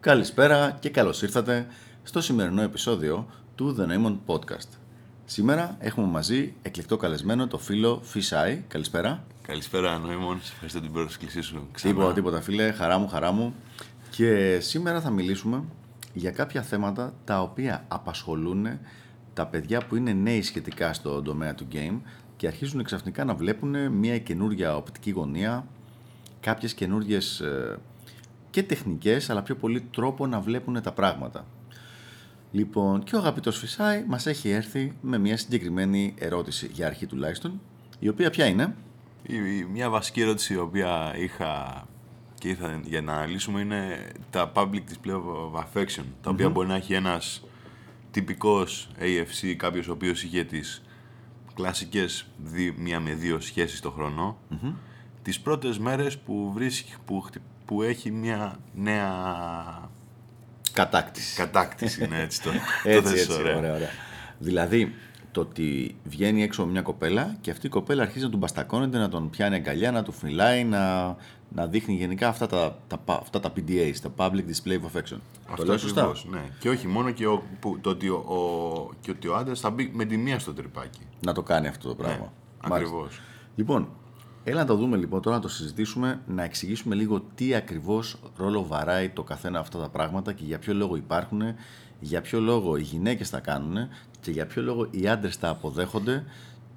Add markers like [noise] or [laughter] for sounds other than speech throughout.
Καλησπέρα και καλώς ήρθατε στο σημερινό επεισόδιο του The Neymon Podcast. Σήμερα έχουμε μαζί εκλεκτό καλεσμένο το φίλο Φισάι. Καλησπέρα. Καλησπέρα, Νοήμων. Σε ευχαριστώ την πρόσκλησή σου. Ξανά. Τίποτα, τίποτα, φίλε. Χαρά μου, χαρά μου. Και σήμερα θα μιλήσουμε για κάποια θέματα τα οποία απασχολούν τα παιδιά που είναι νέοι σχετικά στο τομέα του game και αρχίζουν ξαφνικά να βλέπουν μια καινούργια οπτική γωνία, κάποιες καινούργιες ε, και τεχνικές, αλλά πιο πολύ τρόπο να βλέπουν τα πράγματα. Λοιπόν, και ο αγαπητός Φυσάη μας έχει έρθει με μια συγκεκριμένη ερώτηση, για αρχή τουλάχιστον, η οποία ποια είναι; μια βασική ερώτηση η οποία είχα και ήρθα για να αναλύσουμε είναι τα public display of affection, τα οποία μπορεί να έχει ένας τυπικός AFC, κάποιος ο οποίος είχε τις κλασικές μία με δύο σχέσεις το χρόνο, mm τις πρώτες μέρες που, βρίσκει, που, που έχει μια νέα Κατάκτηση. Κατάκτηση, ναι, έτσι το, [laughs] έτσι, έτσι, ωραία. ωραία, ωραία. Δηλαδή, το ότι βγαίνει έξω μια κοπέλα και αυτή η κοπέλα αρχίζει να τον μπαστακώνεται, να τον πιάνει αγκαλιά, να του φυλάει, να, να δείχνει γενικά αυτά τα, τα, αυτά τα PDAs, τα Public Display of Affection. Αυτό το λέω σωστά; Ναι. Και όχι μόνο και ο, που, το ότι ο, ο, και ότι ο άντρας θα μπει με τη μία στο τρυπάκι. Να το κάνει αυτό το πράγμα. Ναι, Ακριβώς. Λοιπόν, Έλα να το δούμε λοιπόν τώρα, να το συζητήσουμε, να εξηγήσουμε λίγο τι ακριβώς ρόλο βαράει το καθένα αυτά τα πράγματα και για ποιο λόγο υπάρχουν, για ποιο λόγο οι γυναίκες τα κάνουν και για ποιο λόγο οι άντρες τα αποδέχονται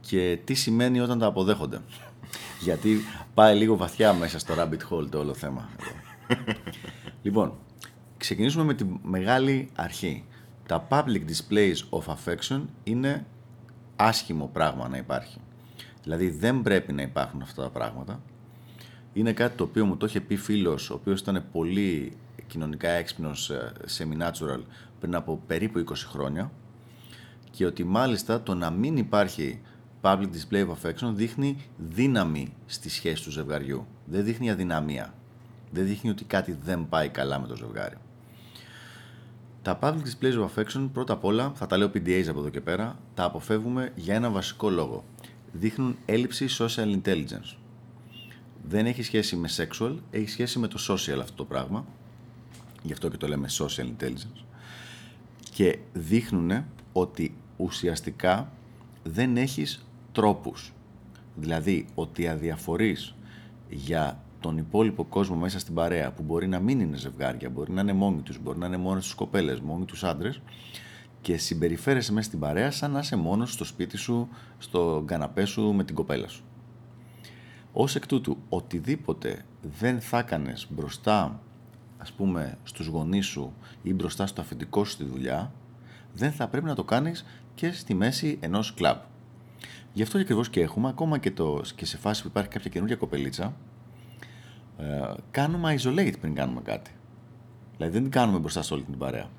και τι σημαίνει όταν τα αποδέχονται. [laughs] Γιατί πάει λίγο βαθιά μέσα στο rabbit hole το όλο θέμα. [laughs] λοιπόν, ξεκινήσουμε με τη μεγάλη αρχή. Τα public displays of affection είναι άσχημο πράγμα να υπάρχει. Δηλαδή δεν πρέπει να υπάρχουν αυτά τα πράγματα. Είναι κάτι το οποίο μου το είχε πει φίλος, ο οποίος ήταν πολύ κοινωνικά έξυπνος ε, σε natural πριν από περίπου 20 χρόνια και ότι μάλιστα το να μην υπάρχει public display of affection δείχνει δύναμη στη σχέση του ζευγαριού. Δεν δείχνει αδυναμία. Δεν δείχνει ότι κάτι δεν πάει καλά με το ζευγάρι. Τα public displays of affection πρώτα απ' όλα, θα τα λέω PDAs από εδώ και πέρα, τα αποφεύγουμε για ένα βασικό λόγο δείχνουν έλλειψη social intelligence. Δεν έχει σχέση με sexual, έχει σχέση με το social αυτό το πράγμα. Γι' αυτό και το λέμε social intelligence. Και δείχνουν ότι ουσιαστικά δεν έχεις τρόπους. Δηλαδή ότι αδιαφορείς για τον υπόλοιπο κόσμο μέσα στην παρέα που μπορεί να μην είναι ζευγάρια, μπορεί να είναι μόνοι τους, μπορεί να είναι μόνοι τους κοπέλες, μόνοι τους άντρες και συμπεριφέρεσαι μέσα στην παρέα σαν να είσαι μόνος στο σπίτι σου, στο καναπέ σου με την κοπέλα σου. Ως εκ τούτου, οτιδήποτε δεν θα έκανες μπροστά, ας πούμε, στους γονείς σου ή μπροστά στο αφεντικό σου στη δουλειά, δεν θα πρέπει να το κάνεις και στη μέση ενός κλαμπ. Γι' αυτό ακριβώς και έχουμε, ακόμα και, το, και σε φάση που υπάρχει κάποια καινούργια κοπελίτσα, ε, κάνουμε isolate πριν κάνουμε κάτι. Δηλαδή δεν την κάνουμε μπροστά σε όλη την παρέα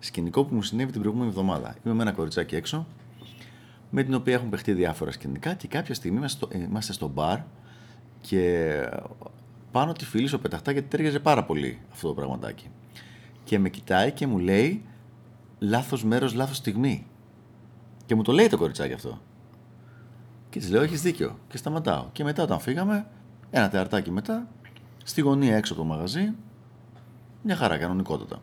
σκηνικό που μου συνέβη την προηγούμενη εβδομάδα. Είμαι με ένα κοριτσάκι έξω, με την οποία έχουν παιχτεί διάφορα σκηνικά και κάποια στιγμή είμαστε στο μπαρ και πάνω τη φίλη ο πεταχτά γιατί τέριαζε πάρα πολύ αυτό το πραγματάκι. Και με κοιτάει και μου λέει λάθος μέρος, λάθος στιγμή. Και μου το λέει το κοριτσάκι αυτό. Και της λέω: Έχεις δίκιο. Και σταματάω. Και μετά, όταν φύγαμε, ένα τεαρτάκι μετά, στη γωνία έξω από το μαγαζί, μια χαρά κανονικότατα.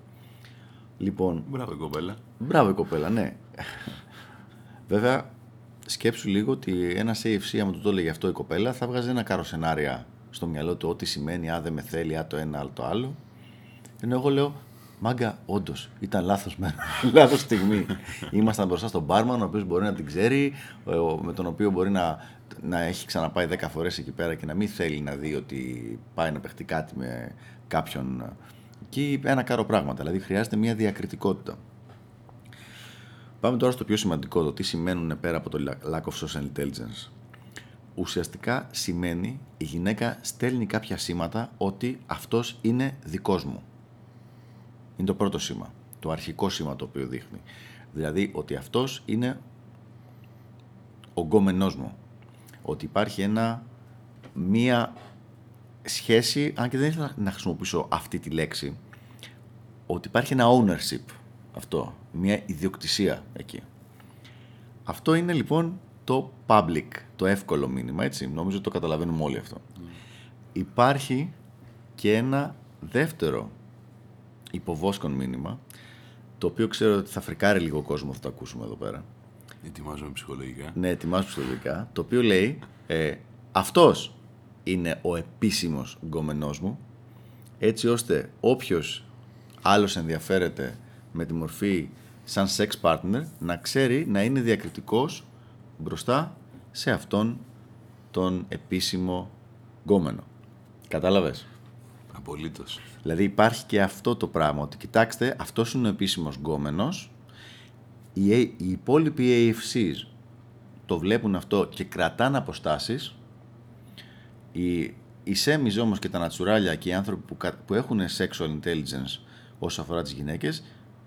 Λοιπόν, μπράβο η κοπέλα. Μπράβο η κοπέλα, ναι. Βέβαια, σκέψου λίγο ότι ένα AFC, άμα του το έλεγε αυτό η κοπέλα, θα βγάζει ένα κάρο σενάρια στο μυαλό του ό,τι σημαίνει, α δεν με θέλει, α το ένα, α το άλλο. Ενώ εγώ λέω, Μάγκα, όντως ήταν λάθος μέρα. [laughs] λάθος στιγμή. Ήμασταν μπροστά στον μπάρμαν, ο οποίος μπορεί να την ξέρει, με τον οποίο μπορεί να, να έχει ξαναπάει 10 φορές εκεί πέρα και να μην θέλει να δει ότι πάει να παιχτεί κάτι με κάποιον και ένα κάρο πράγματα. Δηλαδή χρειάζεται μια διακριτικότητα. Πάμε τώρα στο πιο σημαντικό, το τι σημαίνουν πέρα από το lack of social intelligence. Ουσιαστικά σημαίνει η γυναίκα στέλνει κάποια σήματα ότι αυτός είναι δικός μου. Είναι το πρώτο σήμα, το αρχικό σήμα το οποίο δείχνει. Δηλαδή ότι αυτός είναι ο γκόμενός μου. Ότι υπάρχει ένα, μία σχέση, αν και δεν ήθελα να χρησιμοποιήσω αυτή τη λέξη, ότι υπάρχει ένα ownership αυτό, μια ιδιοκτησία εκεί. Αυτό είναι λοιπόν το public, το εύκολο μήνυμα, έτσι. Νομίζω το καταλαβαίνουμε όλοι αυτό. Υπάρχει και ένα δεύτερο υποβόσκον μήνυμα, το οποίο ξέρω ότι θα φρικάρει λίγο κόσμος θα το ακούσουμε εδώ πέρα. Ετοιμάζομαι ψυχολογικά. Ναι, ετοιμάζω ψυχολογικά. Το οποίο λέει, ε, αυτός είναι ο επίσημος γκομενός μου, έτσι ώστε όποιος άλλος ενδιαφέρεται με τη μορφή σαν sex partner, να ξέρει να είναι διακριτικός μπροστά σε αυτόν τον επίσημο γκόμενο. Κατάλαβες; Απολύτως. Δηλαδή υπάρχει και αυτό το πράγμα, ότι κοιτάξτε, αυτός είναι ο επίσημος γκόμενος, οι, οι υπόλοιποι AFCs το βλέπουν αυτό και κρατάνε αποστάσεις, οι, οι σέμις όμως και τα νατσουράλια και οι άνθρωποι που, κα- που έχουν sexual intelligence όσο αφορά τις γυναίκες,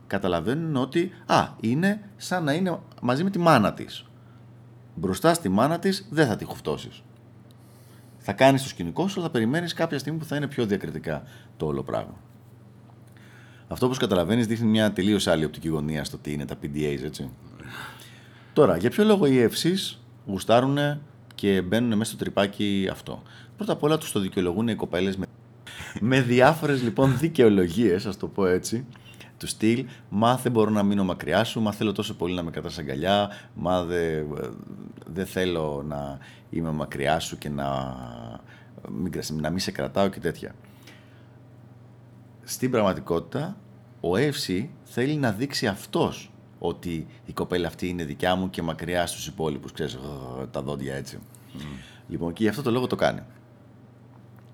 καταλαβαίνουν ότι α, είναι σαν να είναι μαζί με τη μάνα της. Μπροστά στη μάνα της δεν θα τη χουφτώσεις. Θα κάνεις το σκηνικό σου, αλλά θα περιμένεις κάποια στιγμή που θα είναι πιο διακριτικά το όλο πράγμα. Αυτό όπως καταλαβαίνεις δείχνει μια τελείως άλλη οπτική γωνία στο τι είναι τα PDAs, έτσι. Τώρα, για ποιο λόγο οι EFCs γουστάρουν και μπαίνουν μέσα στο τρυπάκι αυτό. Πρώτα απ' όλα τους το δικαιολογούν οι κοπέλες με, με διάφορες λοιπόν δικαιολογίες, ας το πω έτσι, του στυλ, μα δεν μπορώ να μείνω μακριά σου, μα θέλω τόσο πολύ να με κρατάς αγκαλιά, μα δεν δεν θέλω να είμαι μακριά σου και να μην, κρασ- να μην σε κρατάω και τέτοια. Στην πραγματικότητα, ο AFC θέλει να δείξει αυτός ότι η κοπέλα αυτή είναι δικιά μου και μακριά στους υπόλοιπους, ξέρεις, γρρρ, τα δόντια έτσι. Λοιπόν, και γι' αυτό το λόγο το κάνει.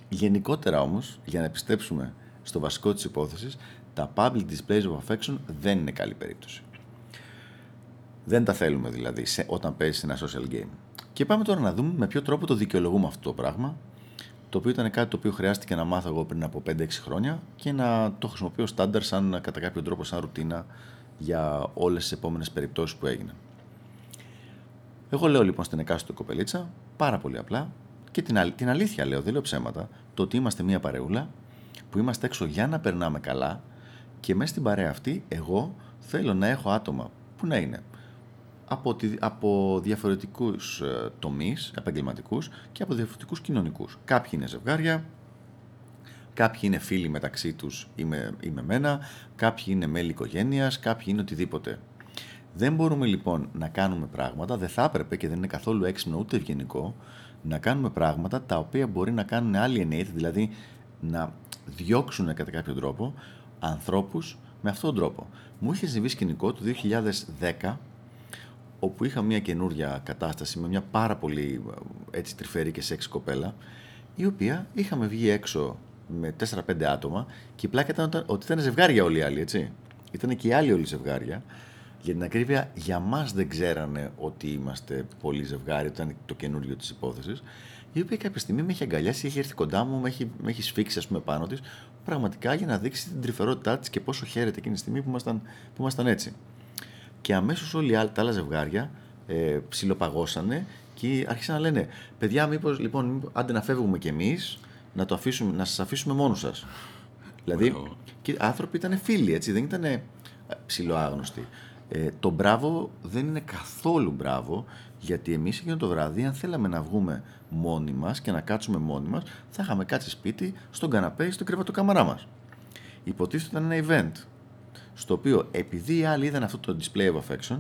Γενικότερα όμως, για να επιστρέψουμε στο βασικό της υπόθεσης, τα public displays of affection δεν είναι καλή περίπτωση. Δεν τα θέλουμε δηλαδή σε, όταν παίζει ένα social game. Και πάμε τώρα να δούμε με ποιο τρόπο το δικαιολογούμε αυτό το πράγμα, το οποίο ήταν κάτι το οποίο χρειάστηκε να μάθω εγώ πριν από 5-6 χρόνια και να το χρησιμοποιώ στάνταρ σαν κατά κάποιο τρόπο σαν ρουτίνα για όλες τις επόμενες περιπτώσεις που έγιναν. Εγώ λέω λοιπόν στην εκάστοτε κοπελίτσα, πάρα πολύ απλά, και την, αλ- την αλήθεια λέω, δεν λέω ψέματα, το ότι είμαστε μια παρεούλα που είμαστε έξω για να περνάμε καλά και μέσα στην παρέα αυτή εγώ θέλω να έχω άτομα που να είναι από, τη, από διαφορετικούς ε, τομείς επαγγελματικούς και από διαφορετικούς κοινωνικούς. Κάποιοι είναι ζευγάρια, κάποιοι είναι φίλοι μεταξύ τους ή με, ή με μένα, κάποιοι είναι μέλη οικογένειας, κάποιοι είναι οτιδήποτε. Δεν μπορούμε λοιπόν να κάνουμε πράγματα, δεν θα έπρεπε και δεν είναι καθόλου έξυπνο ούτε ευγενικό, να κάνουμε πράγματα τα οποία μπορεί να κάνουν alienate, δηλαδή να διώξουν κατά κάποιο τρόπο ανθρώπους με αυτόν τον τρόπο. Μου είχε συμβεί σκηνικό το 2010 όπου είχα μια καινούρια κατάσταση με μια πάρα πολύ ε, έτσι τρυφερή και σεξ κοπέλα η οποία είχαμε βγει έξω με 4-5 άτομα και η πλάκα ήταν ότι- ότι ήταν ζευγάρια όλοι οι άλλοι, έτσι. Ήταν και οι άλλοι όλοι ζευγάρια. Για την ακρίβεια, για μας δεν ξέρανε ότι είμαστε πολύ ζευγάρι, ήταν το καινούριο της υπόθεσης. Η οποία κάποια στιγμή με έχει αγκαλιάσει, έχει έρθει κοντά μου, με έχει, με έχει σφίξει ας πούμε πάνω της, πραγματικά για να δείξει την τρυφερότητά της και πόσο χαίρεται εκείνη τη στιγμή που ήμασταν, που ήμασταν έτσι. Και αμέσως όλοι οι άλλοι- τα άλλα ζευγάρια ε, ψιλοπαγώσανε και άρχισαν να λένε: Παιδιά, μήπως λοιπόν, μήπως, άντε να φεύγουμε κι εμείς, να, το αφήσουμε, να σας αφήσουμε μόνο σας. δηλαδή, Μπράβο. και οι άνθρωποι ήταν φίλοι, έτσι, δεν ήταν ψιλοάγνωστοι. Ε, το μπράβο δεν είναι καθόλου μπράβο, γιατί εμείς εκείνο το βράδυ, αν θέλαμε να βγούμε μόνοι μας και να κάτσουμε μόνοι μας, θα είχαμε κάτσει σπίτι, στον καναπέ ή στον κρεβατοκάμαρά μας. Υποτίθεται ήταν ένα event στο οποίο επειδή οι άλλοι είδαν αυτό το display of affection,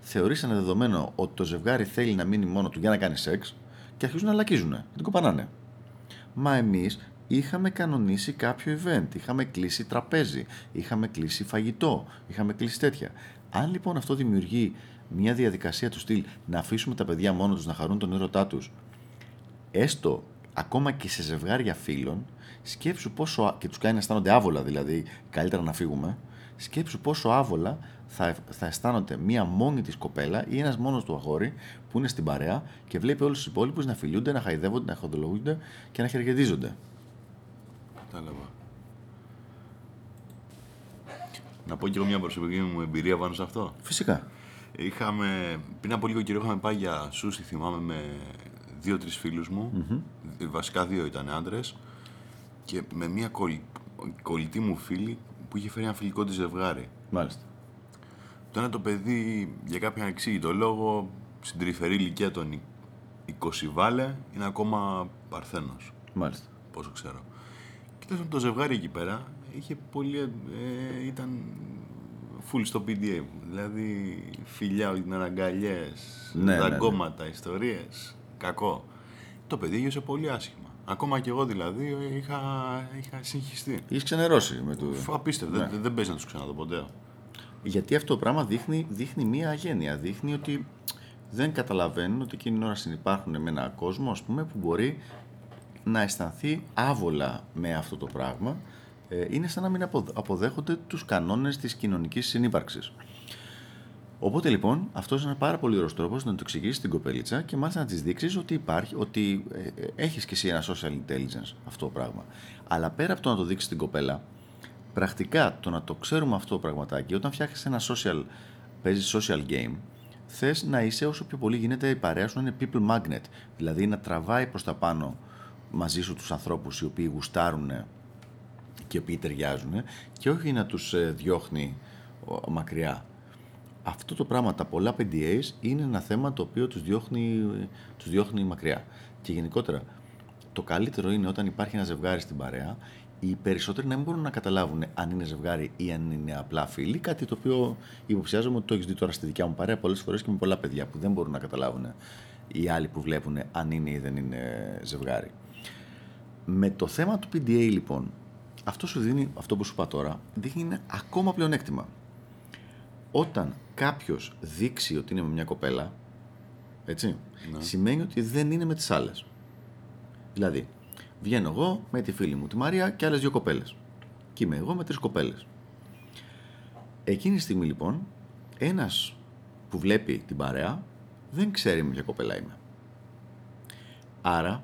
θεωρήσανε δεδομένο ότι το ζευγάρι θέλει να μείνει μόνο του για να κάνει σεξ και αρχίζουν να λακίζουν, να την κοπανάνε. Μα εμείς είχαμε κανονίσει κάποιο event, είχαμε κλείσει τραπέζι, είχαμε κλείσει φαγητό, είχαμε κλείσει τέτοια. Αν λοιπόν αυτό δημιουργεί μια διαδικασία του στυλ να αφήσουμε τα παιδιά μόνο τους να χαρούν τον έρωτά τους, έστω ακόμα και σε ζευγάρια φίλων, σκέψου πόσο. α- και τους κάνει να αισθάνονται άβολα δηλαδή, καλύτερα να φύγουμε. Σκέψου πόσο άβολα θα, θα αισθάνονται μία μόνη της κοπέλα ή ένας μόνος του αγόρι που είναι στην παρέα και βλέπει όλους τους υπόλοιπους να φιλούνται, να χαϊδεύονται, να χοντολογούνται και να χαιρετίζονται. Κατάλαβα. Να πω και εγώ μια προσωπική μου εμπειρία πάνω σε αυτό. Φυσικά. Είχαμε, πριν από λίγο καιρό είχαμε πάει για σούσι, θυμάμαι, με δύο-τρεις φίλους μου. Βασικά δύο ήταν άντρες. Και με μια κολλη, κολλητή μου φίλη που είχε φέρει ένα φιλικό της ζευγάρι. Μάλιστα. Το ένα το παιδί, για κάποιον ανεξήγητο λόγο, στην τρυφερή ηλικία των 20 βάλε, είναι ακόμα παρθένος. Μάλιστα. Πόσο ξέρω. Και τέλος πάντων, το ζευγάρι εκεί πέρα είχε πολύ, ε, ήταν full στο PDA. Δηλαδή φιλιά όλη την ώρα, αγκαλιές, Ναι, ναι, ναι. δαγκώματα, ιστορίες. Κακό. Το παιδί έγιωσε πολύ άσχημα. Ακόμα και εγώ δηλαδή είχα, είχα συγχυστεί. Είσαι ξενερώσει με το. Φου, Απίστευτο. Ναι. Δεν, δεν παίζει να τους ξαναδώ ποτέ. Γιατί αυτό το πράγμα δείχνει, δείχνει μία αγένεια. Δείχνει ότι δεν καταλαβαίνουν ότι εκείνη την ώρα συνεπάρχουν με έναν κόσμο ας πούμε, που μπορεί να αισθανθεί άβολα με αυτό το πράγμα. Ε, είναι σαν να μην απο- αποδέχονται τους κανόνες της κοινωνικής συνύπαρξης. Οπότε λοιπόν, αυτός είναι ένα πάρα πολύ ωραίος τρόπος να το εξηγήσεις την κοπελίτσα και μάλιστα να της δείξεις ότι υπάρχει, ότι ε, έχεις κι εσύ ένα social intelligence αυτό το πράγμα. Αλλά πέρα από το να το δείξεις την κοπέλα, πρακτικά το να το ξέρουμε αυτό το πραγματάκι, όταν φτιάχνεις ένα social, παίζεις social game, θες να είσαι όσο πιο πολύ γίνεται η παρέα σου να είναι people magnet. Δηλαδή να τραβάει προς τα πάνω μαζί σου τους ανθρώπους οι οποίοι γουστάρουν και οι οποίοι ταιριάζουν και όχι να τους ε, διώχνει ο, μακριά. Αυτό το πράγμα, τα πολλά PDAs είναι ένα θέμα το οποίο τους διώχνει, τους διώχνει μακριά. Και γενικότερα, το καλύτερο είναι όταν υπάρχει ένα ζευγάρι στην παρέα, οι περισσότεροι να μην μπορούν να καταλάβουν αν είναι ζευγάρι ή αν είναι απλά φίλοι. Κάτι το οποίο υποψιάζομαι ότι το έχεις δει τώρα στη δικιά μου παρέα πολλές φορές και με πολλά παιδιά που δεν μπορούν να καταλάβουν οι άλλοι που βλέπουν αν είναι ή δεν είναι ζευγάρι. Με το θέμα του PDA λοιπόν, αυτό σου δίνει, αυτό που σου είπα τώρα, δείχνει ένα ακόμα πλεονέκτημα. Όταν κάποιος δείξει ότι είναι με μια κοπέλα, έτσι, σημαίνει ότι δεν είναι με τις άλλες. Δηλαδή, βγαίνω εγώ με τη φίλη μου τη Μαρία και άλλες δύο κοπέλες. Και είμαι εγώ με τρεις κοπέλες. Εκείνη τη στιγμή λοιπόν, ένας που βλέπει την παρέα δεν ξέρει με ποια κοπέλα είμαι. Άρα,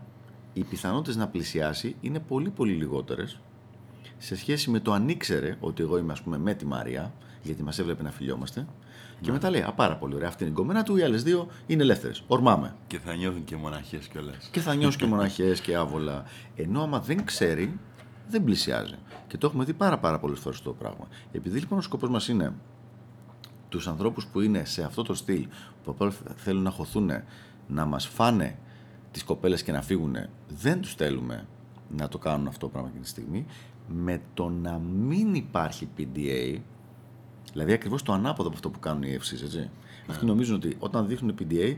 οι πιθανότητες να πλησιάσει είναι πολύ πολύ λιγότερες σε σχέση με το αν ήξερε ότι εγώ είμαι ας πούμε με τη Μαρία, γιατί μας έβλεπε να φιλιόμαστε, και μετά λέει, α πάρα πολύ ωραία, αυτή είναι η κομμένα του, οι άλλες δύο είναι ελεύθερες, ορμάμε. Και θα νιώθουν και μοναχές κιόλας. Και θα νιώσει και [laughs] μοναχές και άβολα. Ενώ άμα δεν ξέρει, δεν πλησιάζει. Και το έχουμε δει πάρα πάρα πολλές φορές αυτό το πράγμα. Επειδή λοιπόν ο σκοπός μας είναι τους ανθρώπους που είναι σε αυτό το στυλ, που απλά θέλουν να χωθούν, να μας φάνε τις κοπέλες και να φύγουν, δεν τους θέλουμε να το κάνουν αυτό το πράγμα εκείνη τη στιγμή, με το να μην υπάρχει PDA, δηλαδή ακριβώς το ανάποδο από αυτό που κάνουν οι EFCs, έτσι. Αυτοί νομίζουν ότι όταν δείχνουν PDA,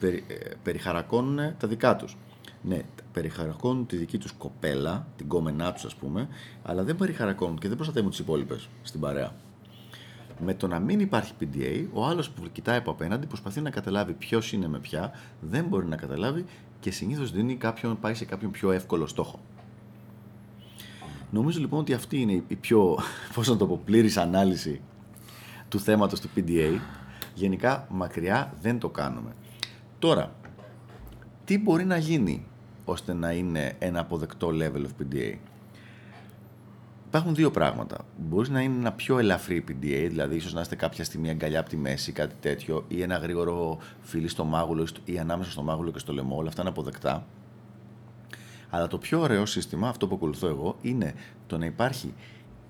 περι, ε, περιχαρακώνουν τα δικά τους. Ναι, περιχαρακώνουν τη δική τους κοπέλα, την κόμενά τους ας πούμε, αλλά δεν περιχαρακώνουν και δεν προστατεύουν τις υπόλοιπες στην παρέα. Με το να μην υπάρχει PDA, ο άλλος που κοιτάει από απέναντι προσπαθεί να καταλάβει ποιος είναι με ποια, δεν μπορεί να καταλάβει και συνήθως δίνει κάποιον, πάει σε κάποιον πιο εύκολο στόχο. Νομίζω λοιπόν ότι αυτή είναι η πιο, [laughs] πώς να το πω, πλήρης ανάλυση του θέματος του PDA. Γενικά μακριά δεν το κάνουμε. Τώρα, τι μπορεί να γίνει ώστε να είναι ένα αποδεκτό level of PDA. Υπάρχουν δύο πράγματα. Μπορεί να είναι ένα πιο ελαφρύ PDA, δηλαδή ίσως να είστε κάποια στιγμή αγκαλιά από τη μέση, κάτι τέτοιο, ή ένα γρήγορο φιλί στο μάγουλο ή ανάμεσα στο μάγουλο και στο λαιμό. Όλα αυτά είναι αποδεκτά. Αλλά το πιο ωραίο σύστημα, αυτό που ακολουθώ εγώ, είναι το να υπάρχει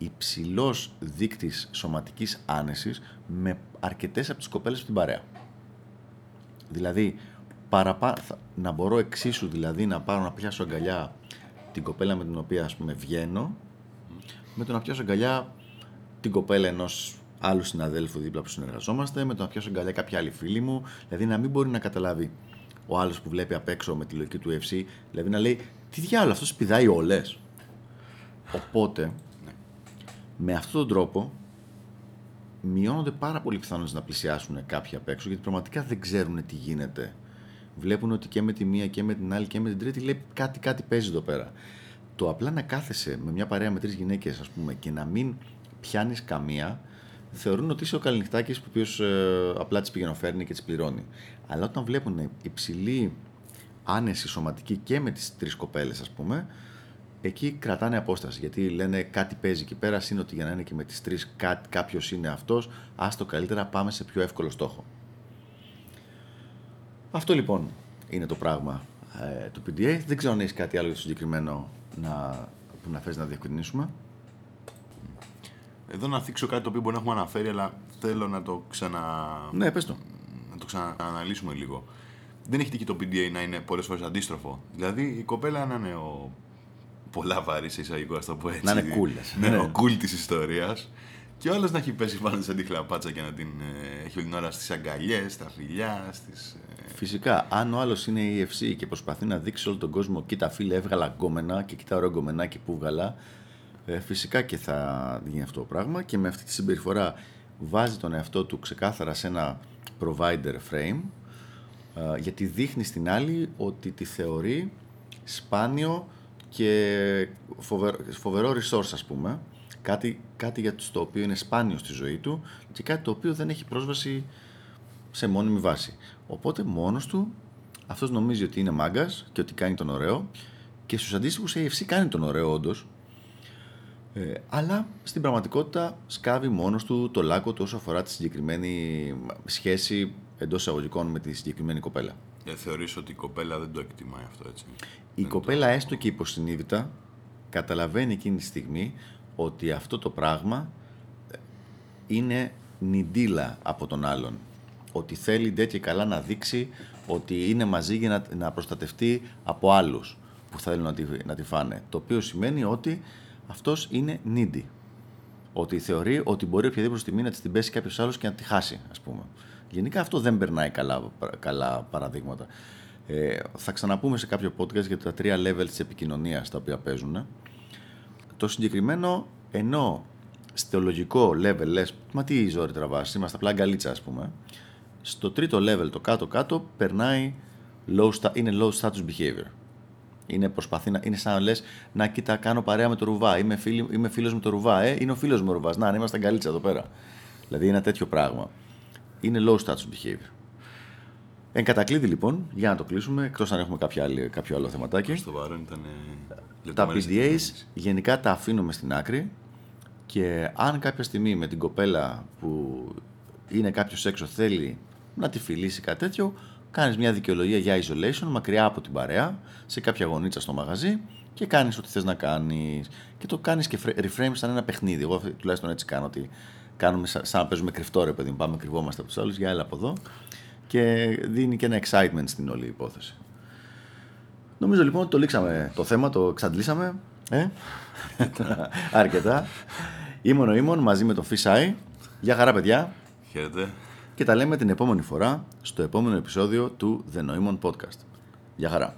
υψηλός δείκτης σωματικής άνεσης με αρκετές από τις κοπέλες από την παρέα. Δηλαδή, παραπά, θα- να μπορώ εξίσου δηλαδή να πάρω να πιάσω αγκαλιά την κοπέλα με την οποία ας πούμε βγαίνω με το να πιάσω αγκαλιά την κοπέλα ενός άλλου συναδέλφου δίπλα που συνεργαζόμαστε, με το να πιάσω αγκαλιά κάποια άλλη φίλη μου, δηλαδή να μην μπορεί να καταλάβει ο άλλος που βλέπει απ' έξω με τη λογική του UFC, δηλαδή να λέει Τι διάλογο, αυτό πηδάει όλες. Οπότε, με αυτόν τον τρόπο, μειώνονται πάρα πολύ πιθανότητες να πλησιάσουν κάποιοι απ' έξω, γιατί πραγματικά δεν ξέρουν τι γίνεται. Βλέπουν ότι και με τη μία και με την άλλη και με την τρίτη λέει κάτι, κάτι παίζει εδώ πέρα. Το απλά να κάθεσαι με μια παρέα με τρεις γυναίκες, ας πούμε, και να μην πιάνεις καμία, θεωρούν ότι είσαι ο καληνυχτάκης που οποίος ε, απλά τις πηγαινοφέρνει και τις πληρώνει. Αλλά όταν βλέπουν υψηλή άνεση σωματική και με τις τρεις κοπέλες, ας πούμε, εκεί κρατάνε απόσταση. Γιατί λένε κάτι παίζει εκεί πέρα, είναι ότι για να είναι και με τις τρεις κάποιος είναι αυτός, άστο καλύτερα, πάμε σε πιο εύκολο στόχο. Αυτό λοιπόν είναι το πράγμα ε, του PDA. Δεν ξέρω αν έχεις κάτι άλλο για το συγκεκριμένο να, που να θες να διευκρινίσουμε. Εδώ να θίξω κάτι το οποίο μπορεί να έχουμε αναφέρει, αλλά θέλω να το ξανα... Ναι, πες το. να το ξανααναλύσουμε λίγο. Δεν έχει τύχει το PDA να είναι πολλές φορές αντίστροφο. Δηλαδή η κοπέλα να είναι ο πολλά βαρύς σε εισαγωγικός, ας το πω έτσι. Να είναι cool, λες. Ναι, Ναι. ο cool της ιστορίας. Και ο άλλος να έχει πέσει πάνω σε τη χλαπάτσα και να την ε, έχει όλη την ώρα στις αγκαλιές, στα φιλιά, στις, ε, Φυσικά, αν ο άλλος είναι η EFC και προσπαθεί να δείξει όλο τον κόσμο, κοίτα φίλε, έβγαλα γκόμενα και κοίτα ωραίο γκομενάκι που έβγαλα, ε, φυσικά και θα γίνει αυτό το πράγμα και με αυτή τη συμπεριφορά βάζει τον εαυτό του ξεκάθαρα σε ένα provider frame ε, γιατί δείχνει στην άλλη ότι τη θεωρεί σπάνιο και φοβερό, φοβερό resource ας πούμε κάτι, κάτι για το οποίο είναι σπάνιο στη ζωή του και κάτι το οποίο δεν έχει πρόσβαση σε μόνιμη βάση. Οπότε μόνος του αυτός νομίζει ότι είναι μάγκας και ότι κάνει τον ωραίο και στους αντίστοιχους AFC κάνει τον ωραίο όντως ε, αλλά στην πραγματικότητα σκάβει μόνος του το λάκκο του όσο αφορά τη συγκεκριμένη σχέση εντός εισαγωγικών με τη συγκεκριμένη κοπέλα. Ε, θεωρείς ότι η κοπέλα δεν το εκτιμάει αυτό έτσι; Η κοπέλα έστω και υποσυνείδητα καταλαβαίνει εκείνη τη στιγμή ότι αυτό το πράγμα ε, είναι νιντίλα από τον άλλον. Ότι θέλει ντε και καλά να δείξει ότι είναι μαζί για να, να προστατευτεί από άλλους που θέλουν να τη, να τη φάνε. Το οποίο σημαίνει ότι αυτός είναι needy. Ότι θεωρεί ότι μπορεί οποιαδήποτε στιγμή να της την πέσει κάποιος άλλος και να τη χάσει, ας πούμε. Γενικά αυτό δεν περνάει καλά, καλά παραδείγματα. Ε, θα ξαναπούμε σε κάποιο podcast για τα τρία levels της επικοινωνίας τα οποία παίζουν. Το συγκεκριμένο, ενώ στο λογικό level λες, μα τι ζόρι τραβάς, είμαστε απλά γκαλίτσα ας πούμε. Στο τρίτο level, το κάτω-κάτω, περνάει low, sta- είναι low status behavior. Είναι, προσπαθεί να, είναι σαν να λες, να κοίτα, κάνω παρέα με το ρουβά, είμαι, φίλη, είμαι φίλος με το ρουβά, ε, είναι ο φίλος μου ο ρουβάς, να, είμαστε γκαλίτσα εδώ πέρα. Δηλαδή είναι ένα τέτοιο πράγμα. Είναι low status behavior. Εν κατακλείδη λοιπόν, για να το κλείσουμε, εκτός αν έχουμε κάποια άλλη, κάποιο άλλο θεματάκι. Στο παρόν ήταν. ε, Τα λεπτομέρειες PDAs εκτίμησης. γενικά τα αφήνουμε στην άκρη και αν κάποια στιγμή με την κοπέλα που είναι κάποιος έξω θέλει να τη φιλήσει κάτι τέτοιο, κάνεις μια δικαιολογία για isolation μακριά από την παρέα, σε κάποια γωνίτσα στο μαγαζί και κάνεις ό,τι θες να κάνεις. Και το κάνεις και φρε- reframe σαν ένα παιχνίδι. Εγώ αυτή- τουλάχιστον έτσι κάνω, ότι κάνουμε σαν, σαν να παίζουμε κρυφτό ρε παιδί μου, πάμε κρυβόμαστε από τους άλλους, για έλα από εδώ. Και δίνει και ένα excitement στην όλη υπόθεση. Νομίζω λοιπόν ότι το λήξαμε το θέμα, το εξαντλήσαμε. Ε; [laughs] Αρκετά. Ήμουν ο Ήμων μαζί με τον Φυσάι. Γεια χαρά παιδιά. Χαίρετε. Και τα λέμε την επόμενη φορά στο επόμενο επεισόδιο του The Noemon Podcast. Γεια χαρά.